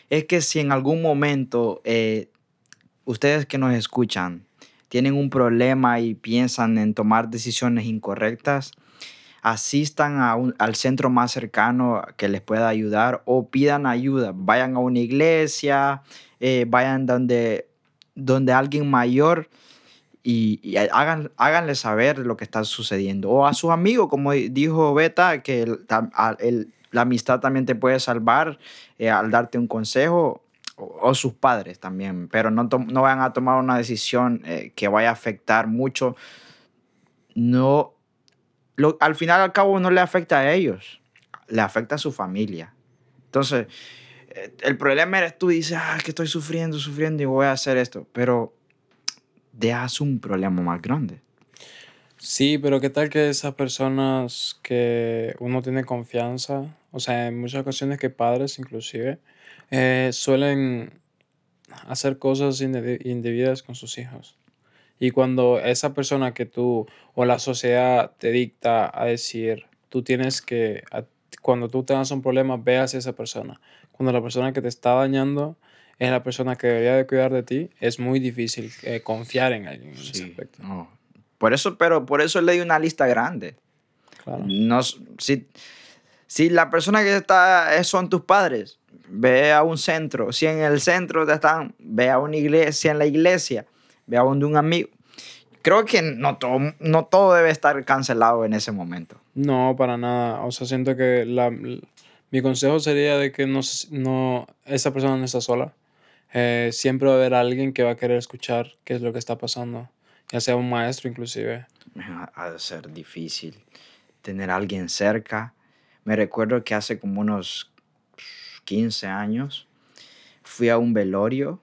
es que si en algún momento eh, ustedes que nos escuchan tienen un problema y piensan en tomar decisiones incorrectas, asistan al centro más cercano que les pueda ayudar o pidan ayuda. Vayan a una iglesia, eh, vayan donde, donde alguien mayor y, hagan, háganle saber lo que está sucediendo. O a sus amigos, como dijo Beta, que el- la amistad también te puede salvar eh, al darte un consejo, o, sus padres también, pero no, no vayan a tomar una decisión eh, que vaya a afectar mucho. No, lo- al final al cabo no le afecta a ellos, le afecta a su familia. Entonces, eh, el problema eres tú, dices, ah, que estoy sufriendo, sufriendo y voy a hacer esto, pero dejas un problema más grande. Sí, pero ¿qué tal que esas personas que uno tiene confianza, o sea, en muchas ocasiones que padres inclusive, eh, suelen hacer cosas inde- indebidas con sus hijos? Y cuando esa persona que tú o la sociedad te dicta a decir, tú tienes que, cuando tú tengas un problema, ve hacia esa persona. Cuando la persona que te está dañando es la persona que debería de cuidar de ti, es muy difícil eh, confiar en alguien en ese aspecto. Por eso, pero por eso le di una lista grande. Claro. No, si, si la persona que está es- son tus padres, ve a un centro. Si en el centro te están, ve a una iglesia, en la iglesia, ve a donde un amigo. Creo que no todo, no todo debe estar cancelado en ese momento. No, para nada. O sea, siento que la, mi consejo sería de que no, no, esa persona no está sola. Eh, siempre va a haber alguien que va a querer escuchar qué es lo que está pasando, ya sea un maestro inclusive. Ha de ser difícil tener a alguien cerca. Me recuerdo que hace como unos 15 años fui a un velorio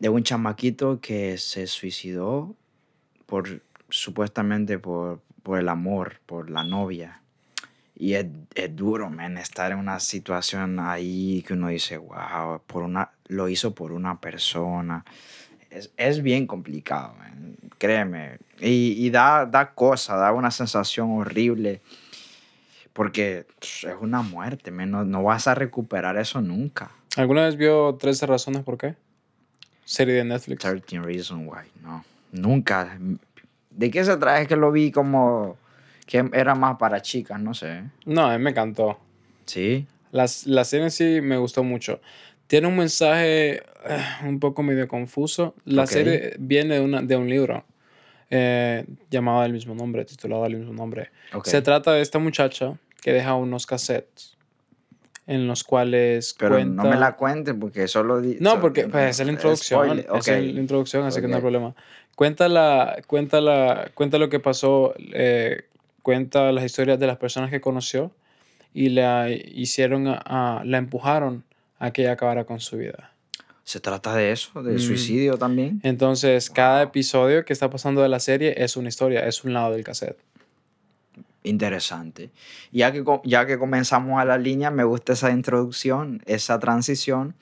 de un chamaquito que se suicidó por supuestamente por, por el amor, por la novia. Y es, es duro, man, estar en una situación ahí que uno dice, wow, por una, lo hizo por una persona. Es, es bien complicado, man, créeme. Y, y da, da cosa, da una sensación horrible. Porque es una muerte, man, no, no vas a recuperar eso nunca. ¿Alguna vez vio 13 razones por qué? Serie de Netflix. 13 Reasons Why, no. Nunca. ¿De qué se trae? Es que lo vi como que era más para chicas, no sé. No, a mí me encantó. Sí. Las, la serie en sí me gustó mucho. Tiene un mensaje eh, un poco medio confuso. La serie viene de, una, de un libro eh, llamado del mismo nombre, titulado del mismo nombre. Se trata de esta muchacha que deja unos cassettes en los cuales Pero cuenta... no me la cuentes porque solo... di- No, porque pues, es la introducción. spoiler, Es la introducción, así que no hay problema. Cuenta, la, cuenta, la, cuenta lo que pasó, eh, cuenta las historias de las personas que conoció y la hicieron, a, a- la empujaron a que ella acabara con su vida. ¿Se trata de eso? ¿De Mm. suicidio también? Entonces, cada episodio que está pasando de la serie es una historia, es un lado del cassette. Interesante. Ya que, ya que comenzamos a la línea, me gusta esa introducción, esa transición.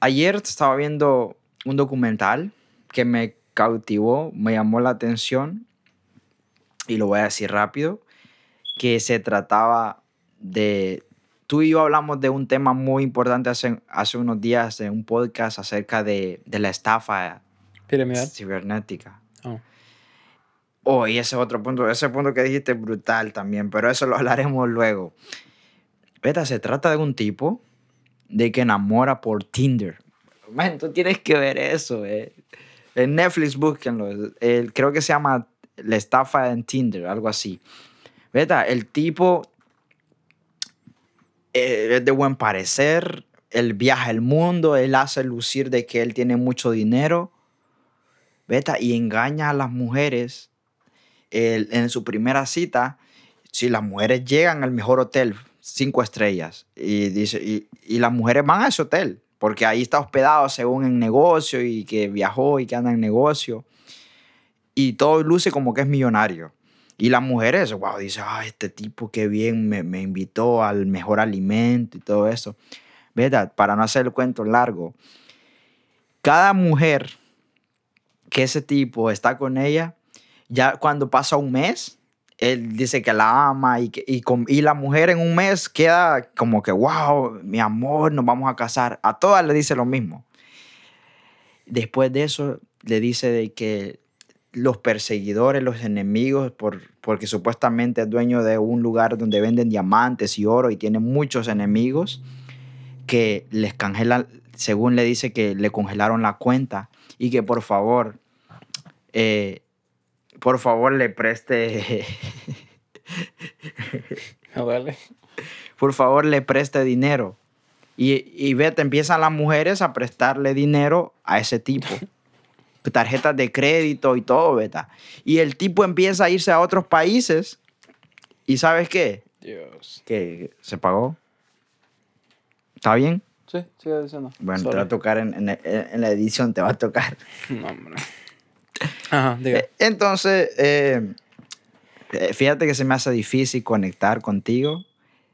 Ayer estaba viendo un documental que me cautivó, me llamó la atención, y lo voy a decir rápido, que se trataba de... Tú y yo hablamos de un tema muy importante hace, hace unos días en un podcast acerca de, de la estafa Piramidal. cibernética. Oh. Oh, y ese es otro punto, ese punto que dijiste es brutal también, pero eso lo hablaremos luego. Beta, se trata de un tipo de que enamora por Tinder. Man, tú tienes que ver eso, eh. En Netflix, búsquenlo. El, creo que se llama La estafa en Tinder, algo así. Beta, el tipo eh, es de buen parecer, él viaja el mundo, él hace lucir de que él tiene mucho dinero. Beta, y engaña a las mujeres en su primera cita. Si las mujeres llegan al mejor hotel, cinco estrellas, y, dice, y, y las mujeres van a ese hotel, porque ahí está hospedado según en negocio y que viajó y que anda en negocio. Y todo luce como que es millonario. Y las mujeres, wow, dice, ah, este tipo qué bien me, me invitó al mejor alimento y todo eso. ¿Verdad? Para no hacer el cuento largo, cada mujer que ese tipo está con ella, ya cuando pasa un mes, él dice que la ama y, que, y, con, y la mujer en un mes queda como que, wow, mi amor, nos vamos a casar. A todas le dice lo mismo. Después de eso, le dice de que los perseguidores, los enemigos, por, porque supuestamente es dueño de un lugar donde venden diamantes y oro y tiene muchos enemigos, que les canjelan, según le dice que le congelaron la cuenta y que por favor, eh, por favor le preste, Vale. por favor le preste dinero. Y, y vete, empiezan las mujeres a prestarle dinero a ese tipo. Tarjetas de crédito y todo, beta. Y el tipo empieza a irse a otros países. ¿Y sabes qué? Dios. Que se pagó. ¿Está bien? Sí, sigue diciendo. Bueno, te va a tocar en, en- en la edición, te va a tocar. No, hombre. Ajá, diga. Eh, Entonces, eh, eh, fíjate que se me hace difícil conectar contigo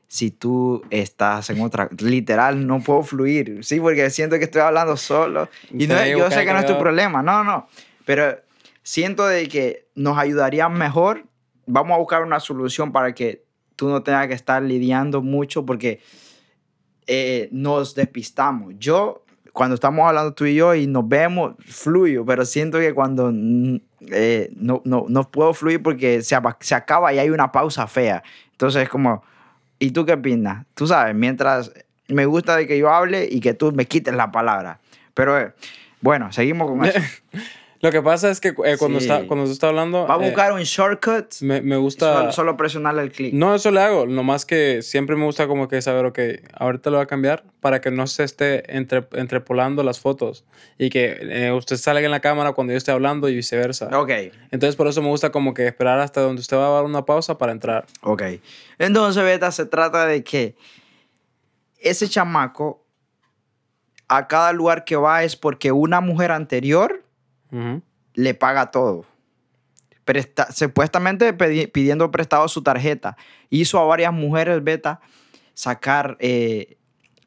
si tú estás en otra... Literal, no puedo fluir. Sí, porque siento que estoy hablando solo. Y no, yo sé que no es tu problema. No, no. Pero siento de que nos ayudaría mejor. Vamos a buscar una solución para que tú no tengas que estar lidiando mucho porque eh, nos despistamos. Yo, cuando estamos hablando tú y yo y nos vemos, fluyo, pero siento que cuando mm, eh, no, no, no puedo fluir porque se, se acaba y hay una pausa fea. Entonces es como, ¿y tú qué opinas? Tú sabes, mientras me gusta de que yo hable y que tú me quites la palabra. Pero eh, bueno, seguimos con eso. Lo que pasa es que eh, cuando, Sí. está, cuando tú estás hablando. Va a eh, buscar un shortcut. me, me gusta. Solo, solo presionarle el clic. No, eso le hago. Nomás que siempre me gusta como que saber, ok, ahorita lo voy a cambiar para que no se esté entre, entrepolando las fotos y que eh, usted salga en la cámara cuando yo esté hablando y viceversa. Ok, Entonces por eso me gusta como que esperar hasta donde usted va a dar una pausa para entrar. ok. Entonces, Beta, se trata de que ese chamaco a cada lugar que va es porque una mujer anterior Le paga todo. Presta- supuestamente pidiendo prestado su tarjeta. Hizo a varias mujeres, Beta, sacar eh,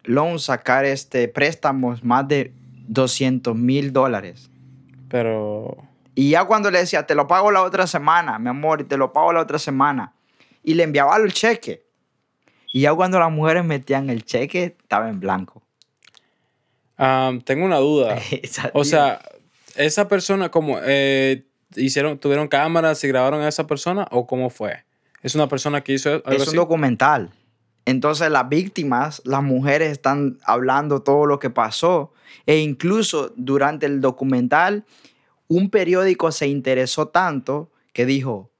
loans, sacar este, préstamos más de 200 mil dólares. Pero... Y ya cuando le decía, te lo pago la otra semana, mi amor, y te lo pago la otra semana. Y le enviaba el cheque. Y ya cuando las mujeres metían el cheque, estaba en blanco. tengo una duda. O sea, esa persona como... eh, hicieron, ¿Tuvieron cámaras y grabaron a esa persona o cómo fue? ¿Es una persona que hizo algo es un así? documental. Entonces las víctimas, las mujeres están hablando todo lo que pasó. E incluso durante el documental, un periódico se interesó tanto que dijo,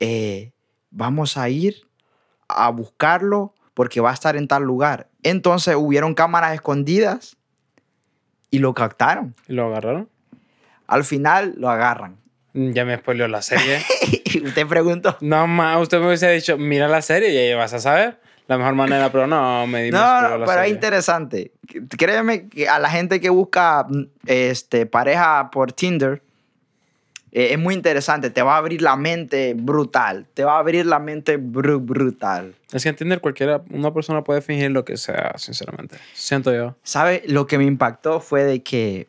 eh, vamos a ir a buscarlo porque va a estar en tal lugar. Entonces hubieron cámaras escondidas y lo captaron. ¿Y ¿Lo agarraron? Al final lo agarran. Mm, Ya me spoileó la serie. y usted preguntó, no más, usted me hubiese dicho, mira la serie y ahí vas a saber la mejor manera, pero no, me di No, no, pero es serie. interesante. Créeme que a la gente que busca este, pareja por Tinder, eh, es muy interesante. Te va a abrir la mente brutal. Te va a abrir la mente bru- brutal. Es que entender cualquiera, una persona puede fingir lo que sea, sinceramente. Siento yo. ¿Sabe? Lo que me impactó fue de que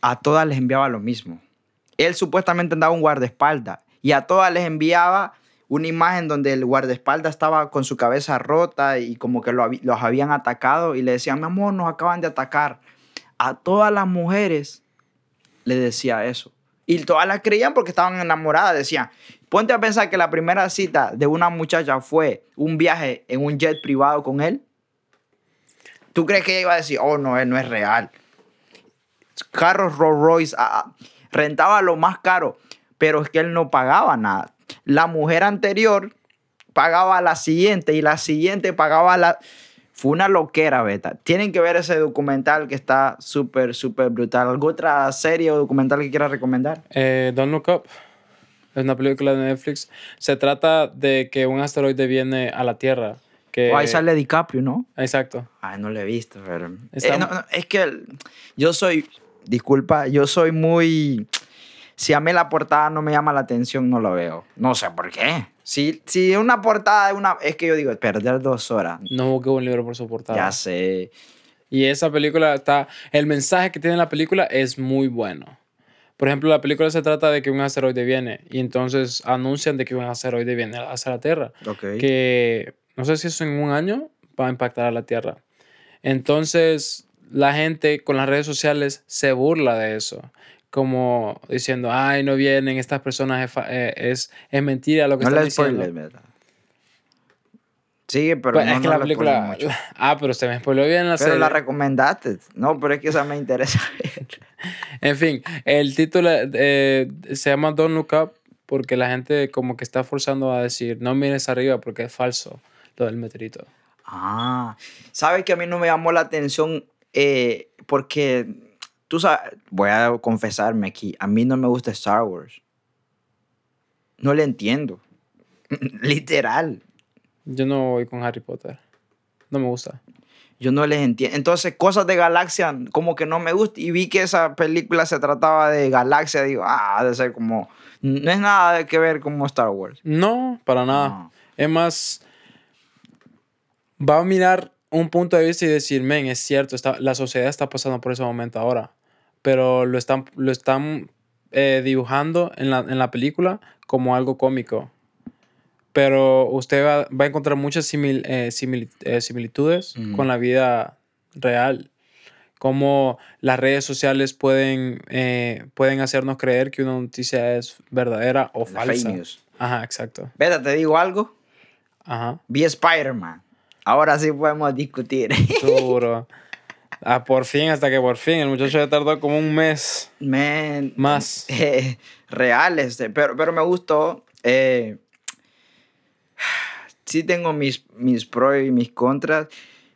a todas les enviaba lo mismo. Él supuestamente andaba un guardaespaldas y a todas les enviaba una imagen donde el guardaespaldas estaba con su cabeza rota y como que los habían atacado y le decían, mi amor, nos acaban de atacar. A todas las mujeres le decía eso. Y todas las creían porque estaban enamoradas. Decían, ponte a pensar que la primera cita de una muchacha fue un viaje en un jet privado con él. ¿Tú crees que ella iba a decir, oh, no, él no es real? Carros Rolls Royce, rentaba lo más caro, pero es que él no pagaba nada. La mujer anterior pagaba la siguiente y la siguiente pagaba la... Fue una loquera, beta. Tienen que ver ese documental que está súper, súper brutal. ¿Alguna otra serie o documental que quieras recomendar? Eh, Don't Look Up. Es una película de Netflix. Se trata de que un asteroide viene a la Tierra. Que... Ahí sale DiCaprio, ¿no? Exacto. Ay, no lo he visto, pero... Eh, no, no, es que yo soy... Disculpa, yo soy muy... Si a mí la portada no me llama la atención, no lo veo. No sé por qué. Si, si una portada de una... Es que yo digo, perder dos horas. No busqué un libro por su portada. Ya sé. Y esa película está. El mensaje que tiene la película es muy bueno. Por ejemplo, la película se trata de que un asteroide viene y entonces anuncian de que un asteroide viene hacia la Tierra. Ok. Que no sé si eso en un año va a impactar a la Tierra. Entonces, la gente con las redes sociales se burla de eso. Como diciendo, ay, no vienen estas personas, es, eh, es, es mentira lo que No están diciendo. ¿verdad? Sigue, pero Pues, no, es que no la película. mucho. Ah, pero se me spoiló bien la Pero serie. la recomendaste. No, pero es que esa me interesa ver. En fin, el título eh, se llama Don't Look Up porque la gente como que está forzando a decir no mires arriba porque es falso lo del meteorito. Ah, sabes que a mí no me llamó la atención eh, porque tú sabes, voy a confesarme aquí, a mí no me gusta Star Wars. No le entiendo. Literal. Yo no voy con Harry Potter. No me gusta. Yo no les entiendo. Entonces, cosas de galaxia como que no me gusta. Y vi que esa película se trataba de galaxia. Digo, ah, ha de ser como... No es nada de que ver como Star Wars. No, para nada. No. Es más, va a mirar un punto de vista y decir, men, es cierto, está, la sociedad está pasando por ese momento ahora, pero lo están, lo están eh, dibujando en la, en la película como algo cómico. Pero usted va, va a encontrar muchas simil- eh, eh, similitudes Ujú. con la vida real. Cómo las redes sociales pueden, eh, pueden hacernos creer que una noticia es verdadera o La fake falsa. news. Ajá, exacto. Vete, te digo algo. Ajá. Vi Spider-Man. Ahora sí podemos discutir. Duro. Ah, por fin, hasta que por fin. El muchacho ya tardó como un mes Man, más. eh, real este, pero, pero me gustó. eh, sí tengo mis, mis pros y mis contras.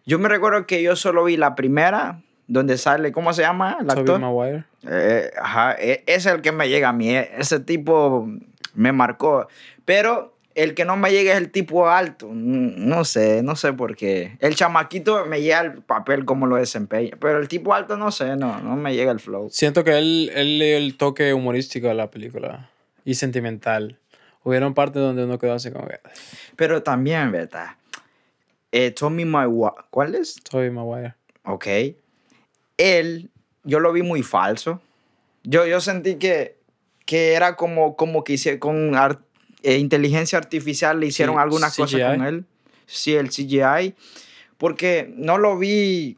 Yo me recuerdo que yo solo vi la primera, donde sale, ¿cómo se llama el actor? Maguire. Eh, ajá, e- es el que me llega a mí. eh, Ese tipo me marcó. Pero el que no me llega es el tipo alto. No sé, no sé por qué. El chamaquito me llega el papel como lo desempeña. Pero el tipo alto, no sé, no, no me llega el flow. Siento que él, él le dio el toque humorístico a la película y sentimental. Hubieron partes donde uno quedó así como que. Pero también, ¿verdad? Eh, Tommy Maguire, ¿cuál es? Tobey Maguire. Ok. Él, yo lo vi muy falso. Yo, yo sentí que, que era como, como que hice, con ar- eh, inteligencia artificial le hicieron Sí, algunas cosas CGI. con él. Sí, el CGI. Porque no lo vi,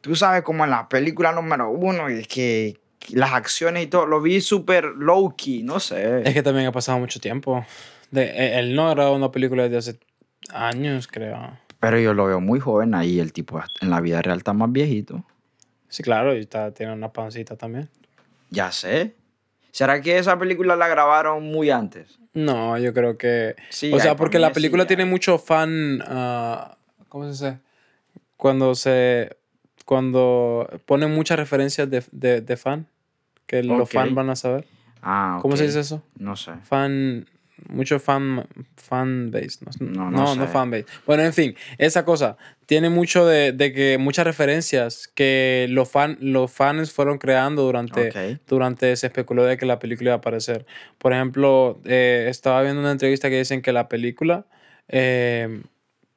tú sabes, como en la película número uno, y es que las acciones y todo, lo vi súper low-key, no sé. Es que también ha pasado mucho tiempo. De, eh, él no era una película de hace años, creo. Pero yo lo veo muy joven ahí, el tipo en la vida real está más viejito. Sí, claro, y está, tiene una pancita también. Ya sé. ¿Será que esa película la grabaron muy antes? No, yo creo que. Sí, o sea, porque por la película sí tiene hay. mucho fan. ah, ¿Cómo se dice? Cuando se. Cuando ponen muchas referencias de, de, de fan. Que los fans van a saber. Ah, ¿Cómo se dice eso? No sé. Fan. Mucho fan. Fan base. No, No, no, no no, sé. fan base. Bueno, en fin, esa cosa. Tiene mucho de, de que. Muchas referencias que los, fan, los fans fueron creando durante Ok. durante se especuló de que la película iba a aparecer. Por ejemplo, eh, estaba viendo una entrevista que dicen que la película eh,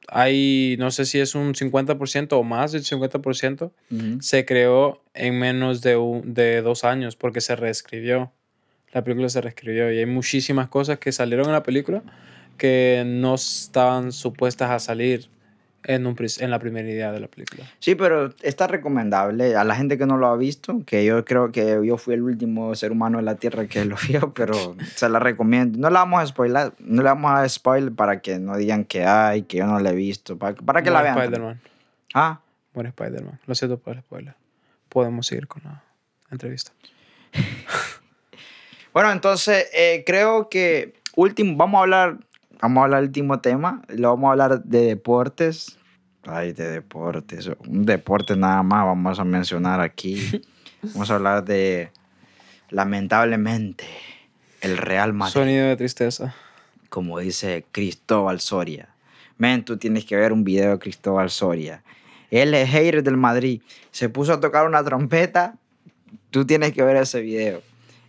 hay, no sé si es un 50% o más del 50%, Ujú. se creó en menos de, un- de dos años porque se reescribió. La película se reescribió y hay muchísimas cosas que salieron en la película que no estaban supuestas a salir en, un, en la primera idea de la película. Sí, pero está recomendable. A la gente que no lo ha visto, que yo creo que yo fui el último ser humano en la Tierra que lo vio, pero se la recomiendo. No la vamos a spoiler, no la vamos a spoiler para que no digan que hay, que yo no la he visto, para, para que la vean. Spider-Man. Ah, Muere Spider-Man. Lo siento por el spoiler. Podemos seguir con la entrevista. Bueno, entonces eh, creo que último, vamos a hablar, vamos a hablar del último tema, lo vamos a hablar de deportes. Ay, de deportes, un deporte nada más vamos a mencionar aquí. Vamos a hablar de, lamentablemente, el Real Madrid, Sonido de tristeza. como dice Cristóbal Soria. Men, tú tienes que ver un video de Cristóbal Soria. Él es hater del Madrid. Se puso a tocar una trompeta. Tú tienes que ver ese video.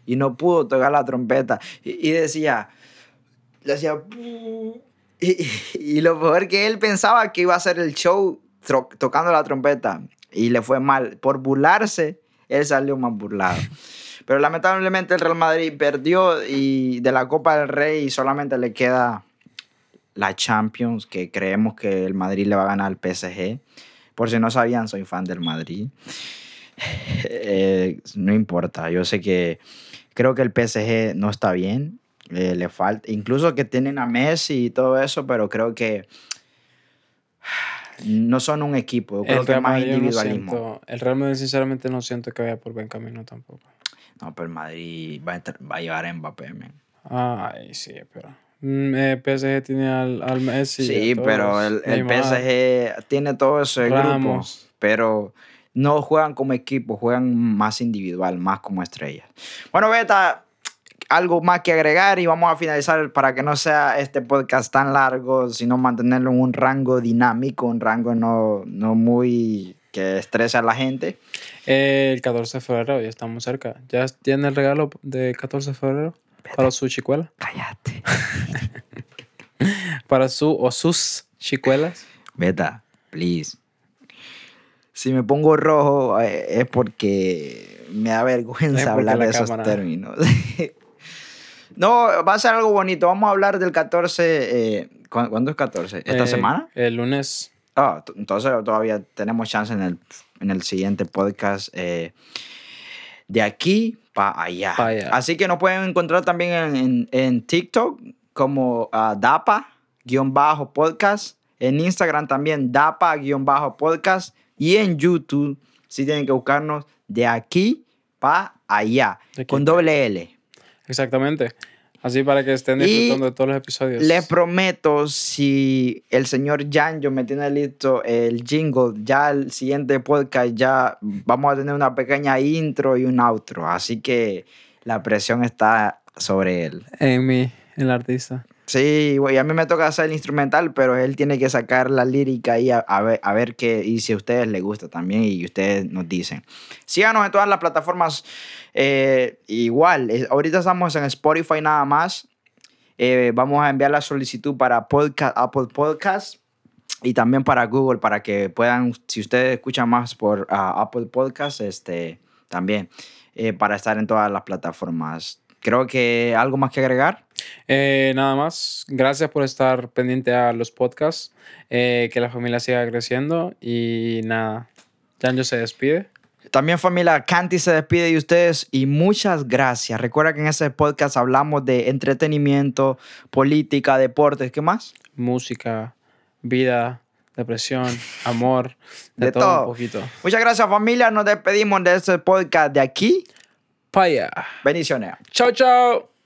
Y no pudo tocar la trompeta. Y, y decía, decía, "Pu". y, y- lo peor que él pensaba que iba a hacer el show tocando la trompeta. Y le fue mal. Por burlarse, él salió más burlado. Pero lamentablemente el Real Madrid perdió y de la Copa del Rey solamente le queda la Champions, que creemos que el Madrid le va a ganar al PSG. Por si no sabían, soy fan del Madrid. Eh, no importa, yo sé que creo que el PSG no está bien. eh, le falta, incluso que tienen a Messi y todo eso, pero creo que no son un equipo. Yo creo que es más no individualismo. siento- el Real Madrid sinceramente no siento que vaya por buen camino tampoco. No, pero el Madrid va a, entrar- va a llevar a Mbappé, man. Ay, sí, pero... mm, eh, PSG tiene al, al Messi. Sí, pero el, el PSG tiene todo ese grupo, Ramos. pero no juegan como equipo, juegan más individual, más como estrellas. Bueno, Beta, algo más que agregar y vamos a finalizar para que no sea este podcast tan largo, sino mantenerlo en un rango dinámico, un rango no, no muy que estrese a la gente. Eh, el 14 de febrero, ya estamos cerca. ¿Ya tiene el regalo de 14 de febrero? Para su chicuela. Cállate. Para su o sus chicuelas. Beta, please. Si me pongo rojo eh, es porque me da vergüenza hablar la de esos cámara. términos. no, va a ser algo bonito. Vamos a hablar del 14. eh, ¿cu- ¿Cuándo es 14? ¿Esta Eh, semana? El lunes. Ah, entonces todavía tenemos chance en el, en el siguiente podcast. eh, de aquí para allá. Pa' allá. Así que nos pueden encontrar también en, en- en TikTok como ah, DAPA-podcast. En Instagram también DAPA-podcast. Y en YouTube, si tienen que buscarnos de aquí para allá. Aquí Con doble L. Exactamente. Así para que estén Y disfrutando de todos los episodios. Les prometo, si el señor Janjo me tiene listo el jingle, ya el siguiente podcast ya vamos a tener una pequeña intro y un outro. Así que la presión está sobre él. En mí, el artista. Sí, a mí me toca hacer el instrumental, pero él tiene que sacar la lírica ahí a, ver, a ver qué, y si a ustedes les gusta también, y ustedes nos dicen. Síganos en todas las plataformas. eh, igual, ahorita estamos en Spotify nada más. Eh, vamos a enviar la solicitud para Apple Podcast y también para Google para que puedan, si ustedes escuchan más por ah, Apple Podcast, este, también eh, para estar en todas las plataformas. Creo que algo más que agregar. Eh, nada más. Gracias por estar pendiente a los podcasts. eh, que la familia siga creciendo. Y nada. Janjo se despide. También familia, Canty se despide de ustedes y muchas gracias. Recuerda que en ese podcast hablamos de entretenimiento, política, deportes, ¿qué más? Música, vida, depresión, amor. De, De todo, todo. un poquito. Muchas gracias familia, nos despedimos de este podcast de aquí. Paya. Bendiciones. Chao, chao.